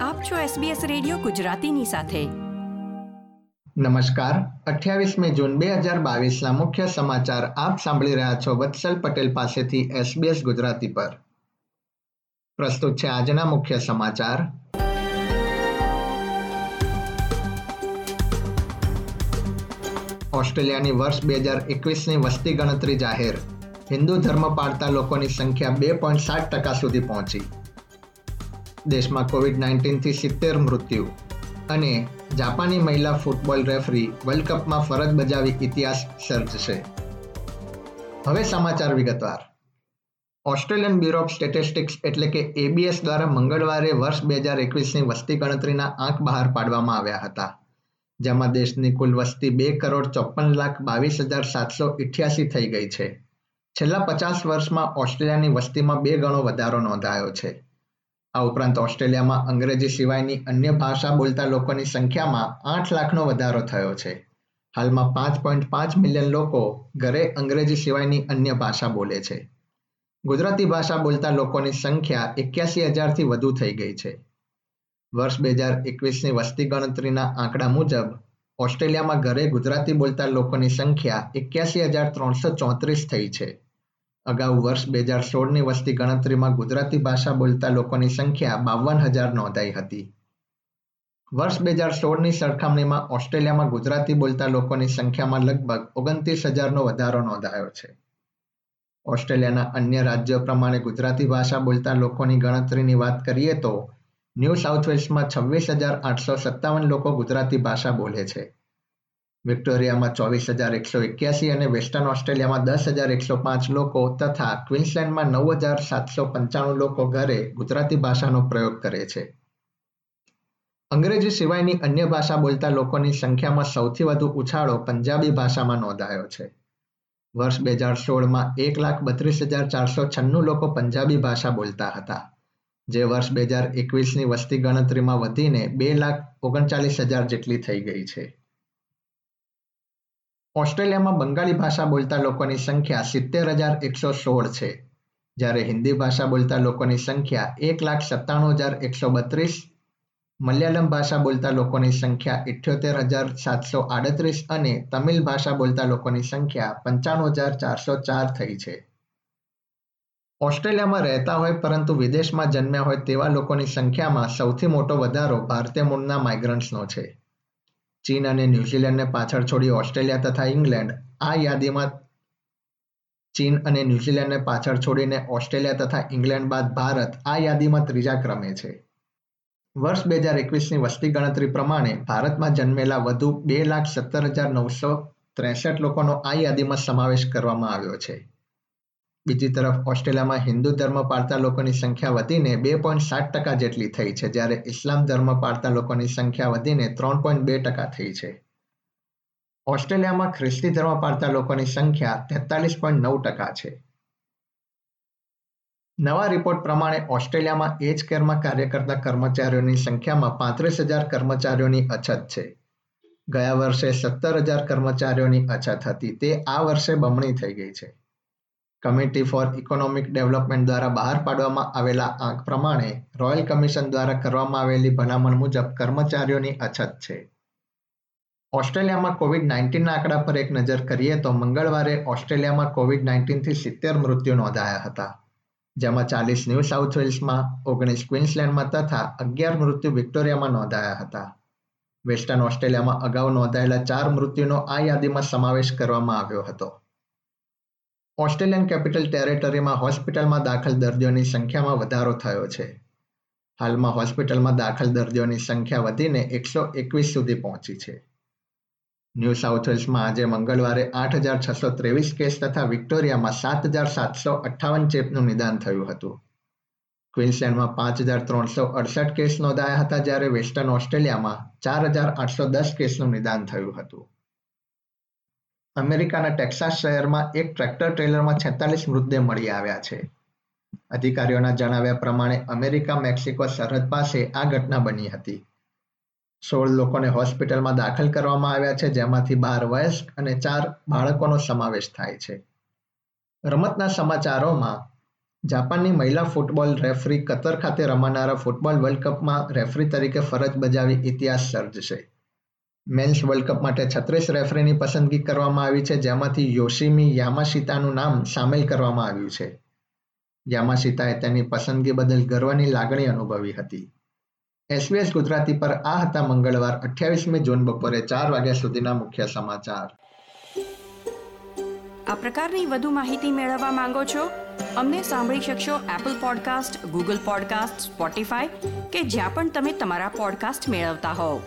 આપ છો SBS radio ગુજરાતીની સાથે. નમસ્કાર. અઠ્યાવીસમી જૂન બે ના બાવીસના મુખ્ય સમાચાર આપ સાંભળી રહ્યા છો વત્સલ પટેલ પાસેથી SBS ગુજરાતી પર. પ્રસ્તુત છે આજના મુખ્ય સમાચાર. ઓસ્ટ્રેલિયાની વર્ષ બે હજાર એકવીસની વસ્તી ગણતરી જાહેર. હિન્દુ ધર્મ પાળતા લોકોની સંખ્યા બે પોઈન્ટ સાત ટકા સુધી પહોંચી. દેશમાં કોવિડ નાઇન્ટીનથી સિત્તેર મૃત્યુ અને જાપાની મહિલા ફૂટબોલ રેફરી વર્લ્ડ કપમાં ફરજ બજાવી ઇતિહાસ સર્જશે. હવે સમાચાર વિગતવાર. ઓસ્ટ્રેલિયન બ્યુરો ઓફ સ્ટેટિસ્ટિક્સ એટલે કે એબીએસ દ્વારા મંગળવારે વર્ષ બે હજાર એકવીસની વસ્તી ગણતરીના આંક બહાર પાડવામાં આવ્યા હતા, જેમાં દેશની કુલ વસ્તી બે કરોડ ચોપન લાખ બાવીસ હજાર સાતસો ઇઠ્યાસી થઈ ગઈ છે. છેલ્લા પચાસ વર્ષમાં ઓસ્ટ્રેલિયાની વસ્તીમાં બે ગણો વધારો નોંધાયો છે. આ ઉપરાંત ઓસ્ટ્રેલિયામાં અંગ્રેજી સિવાયની અન્ય ભાષા બોલતા લોકોની સંખ્યામાં આઠ લાખનો વધારો થયો છે. હાલમાં પાંચ પોઈન્ટ પાંચ મિલિયન લોકો ઘરે અંગ્રેજી સિવાયની અન્ય ભાષા બોલે છે. ગુજરાતી ભાષા બોલતા લોકોની સંખ્યા એક્યાસી હજારથી વધુ થઈ ગઈ છે. વર્ષ બે હજાર એકવીસની વસ્તી ગણતરીના આંકડા મુજબ ઓસ્ટ્રેલિયામાં ઘરે ગુજરાતી બોલતા લોકોની સંખ્યા એક્યાસી હજાર ત્રણસો ચોત્રીસ થઈ છે. અગાઉ વર્ષ બે હજાર સોળની વસ્તી ગણતરીમાં ગુજરાતી ભાષા બોલતા લોકોની સંખ્યા બાવન હજાર નોંધાઈ હતી. વર્ષ બે હજાર સોળની સરખામણીમાં ઓસ્ટ્રેલિયામાં ગુજરાતી બોલતા લોકોની સંખ્યામાં લગભગ ઓગણત્રીસ હજારનો વધારો નોંધાયો છે. ઓસ્ટ્રેલિયાના અન્ય રાજ્યો પ્રમાણે ગુજરાતી ભાષા બોલતા લોકોની ગણતરીની વાત કરીએ તો, ન્યૂ સાઉથ વેલ્સમાં છવ્વીસ હજાર આઠસો સત્તાવન લોકો ગુજરાતી ભાષા બોલે છે. વિક્ટોરિયામાં ચોવીસ હજાર એકસો એક્યાસી અને વેસ્ટર્ન ઓસ્ટ્રેલિયામાં દસ હજાર એકસો પાંચ લોકો તથા ક્વિન્સલેન્ડમાં નવ હજાર સાતસો પંચાણું લોકો ઘરે ગુજરાતી ભાષાનો પ્રયોગ કરે છે. અંગ્રેજી સિવાયની અન્ય ભાષા બોલતા લોકોની સંખ્યામાં સૌથી વધુ ઉછાળો પંજાબી ભાષામાં નોંધાયો છે. વર્ષ બે હજાર સોળમાં એક લાખ બત્રીસ હજાર ચારસો છન્નું લોકો પંજાબી ભાષા બોલતા હતા, જે વર્ષ બે હજાર એકવીસની વસ્તી ગણતરીમાં વધીને બે લાખ ઓગણચાલીસ હજાર જેટલી થઈ ગઈ છે. ઓસ્ટ્રેલિયામાં બંગાળી ભાષા બોલતા લોકોની સંખ્યા સિત્તેર હજાર એકસો સોળ છે. જ્યારે હિન્દી ભાષા બોલતા લોકોની સંખ્યા એક લાખ સત્તાણું હજાર એકસો બત્રીસ, મલયાલમ ભાષા બોલતા લોકોની સંખ્યા ઇઠ્યોતેર હજાર સાતસો આડત્રીસ અને તમિલ ભાષા બોલતા લોકોની સંખ્યા પંચાણું હજાર ચારસો ચાર થઈ છે. ઓસ્ટ્રેલિયામાં રહેતા હોય પરંતુ વિદેશમાં જન્મ્યા હોય તેવા લોકોની સંખ્યામાં સૌથી મોટો વધારો ભારતીય મૂળના માઇગ્રન્ટ્સનો છે. ચીન અને ન્યૂઝીલેન્ડને પાછળ છોડી ઓસ્ટ્રેલિયા તથા ઇંગ્લેન્ડ આ યાદીમાં ચીન અને ન્યૂઝીલેન્ડને પાછળ છોડીને ઓસ્ટ્રેલિયા તથા ઇંગ્લેન્ડ બાદ ભારત આ યાદીમાં ત્રીજા ક્રમે છે. વર્ષ બે હજાર એકવીસની વસ્તી ગણતરી પ્રમાણે ભારતમાં જન્મેલા વધુ બે લાખ સત્તર હજાર નવસો ત્રેસઠ લોકોનો આ યાદીમાં સમાવેશ કરવામાં આવ્યો છે. બીજી તરફ ઓસ્ટ્રેલિયામાં હિન્દુ ધર્મ પાળતા લોકોની સંખ્યા વધીને બે પોઈન્ટ સાત ટકા જેટલી થઈ છે, જ્યારે ઇસ્લામ ધર્મ પાળતા લોકોની સંખ્યા વધીને ત્રણ પોઈન્ટ બે ટકા થઈ છે. ઓસ્ટ્રેલિયામાં ખ્રિસ્તી ધર્મ પાળતા લોકોની સંખ્યા તેતાલીસ પોઈન્ટ નવ ટકા છે. નવા રિપોર્ટ પ્રમાણે ઓસ્ટ્રેલિયામાં એજ કેરમાં કાર્ય કરતા કર્મચારીઓની સંખ્યામાં પાંત્રીસ હજાર કર્મચારીઓની અછત છે. ગયા વર્ષે સત્તર હજાર કર્મચારીઓની અછત હતી, તે આ વર્ષે બમણી થઈ ગઈ છે. કમિટી ફોર ઇકોનોમિક ડેવલપમેન્ટ દ્વારા બહાર પાડવામાં આવેલા આંક પ્રમાણે રોયલ કમિશન દ્વારા કરવામાં આવેલી ભલામણ મુજબ કર્મચારીઓની અછત છે. ઓસ્ટ્રેલિયામાં કોવિડ નાઇન્ટીનના આંકડા પર એક નજર કરીએ તો મંગળવારે ઓસ્ટ્રેલિયામાં કોવિડ નાઇન્ટીનથી સિત્તેર મૃત્યુ નોંધાયા હતા, જેમાં ચાલીસ ન્યૂ સાઉથ વેલ્સમાં, ઓગણીસ ક્વિન્સલેન્ડમાં તથા અગિયાર મૃત્યુ વિક્ટોરિયામાં નોંધાયા હતા. વેસ્ટર્ન ઓસ્ટ્રેલિયામાં અગાઉ નોંધાયેલા ચાર મૃત્યુનો આ યાદીમાં સમાવેશ કરવામાં આવ્યો હતો. ઓસ્ટ્રેલિયન કેપિટલ ટેરેટરીમાં હોસ્પિટલમાં દાખલ દર્દીઓની સંખ્યામાં વધારો થયો છે. હાલમાં હોસ્પિટલમાં દાખલ દર્દીઓની સંખ્યા વધીને એકસો એકવીસ સુધી પહોંચી છે. ન્યૂ સાઉથ વેલ્સમાં આજે મંગળવારે આઠ હજાર છસો ત્રેવીસ કેસ તથા વિક્ટોરિયામાં સાત હજાર સાતસો અઠ્ઠાવન ચેપનું નિદાન થયું હતું. ક્વિન્સલેન્ડમાં પાંચ હજાર ત્રણસો અડસઠ કેસ નોંધાયા હતા જ્યારે વેસ્ટર્ન ઓસ્ટ્રેલિયામાં ચાર હજાર આઠસો દસ કેસનું નિદાન થયું હતું. અમેરિકાના ટેક્સાસ શહેરમાં એક ટ્રેક્ટર ટ્રેલરમાં છેતાલીસ મૃતદેહ મળી આવ્યા છે. અધિકારીઓના જણાવ્યા પ્રમાણે અમેરિકા, મેક્સિકો સરહદ પાસે આ ઘટના બની હતી. સોળ લોકોને હોસ્પિટલમાં દાખલ કરવામાં આવ્યા છે, જેમાંથી બાર વયસ્ક અને ચાર બાળકોનો સમાવેશ થાય છે. રમતના સમાચારોમાં, જાપાનની મહિલા ફૂટબોલ રેફરી કતર ખાતે રમાનારા ફૂટબોલ વર્લ્ડ કપમાં રેફરી તરીકે ફરજ બજાવી ઇતિહાસ સર્જશે. મેન્સ વર્લ્ડ કપ માટે છત્રીસ રેફરીની પસંદગી કરવામાં આવી છે, જેમાંથી યોશિમી યામાશિતાનું નામ સામેલ કરવામાં આવ્યું છે. યામાશિતાએ તેની પસંદગી બદલ ગર્વની લાગણી અનુભવી હતી. એસબીએસ ગુજરાતી પર આ હતા મંગળવાર, અઠ્યાવીસમી જૂન બપોરે ચાર વાગ્યા સુધીના મુખ્ય સમાચાર. આ પ્રકારની વધુ માહિતી મેળવવા માંગો છો? અમને સાંભળી શકશો Apple podcast Google podcast Spotify કે જ્યાં પણ તમે તમારા પોડકાસ્ટ મેળવતા હોવ.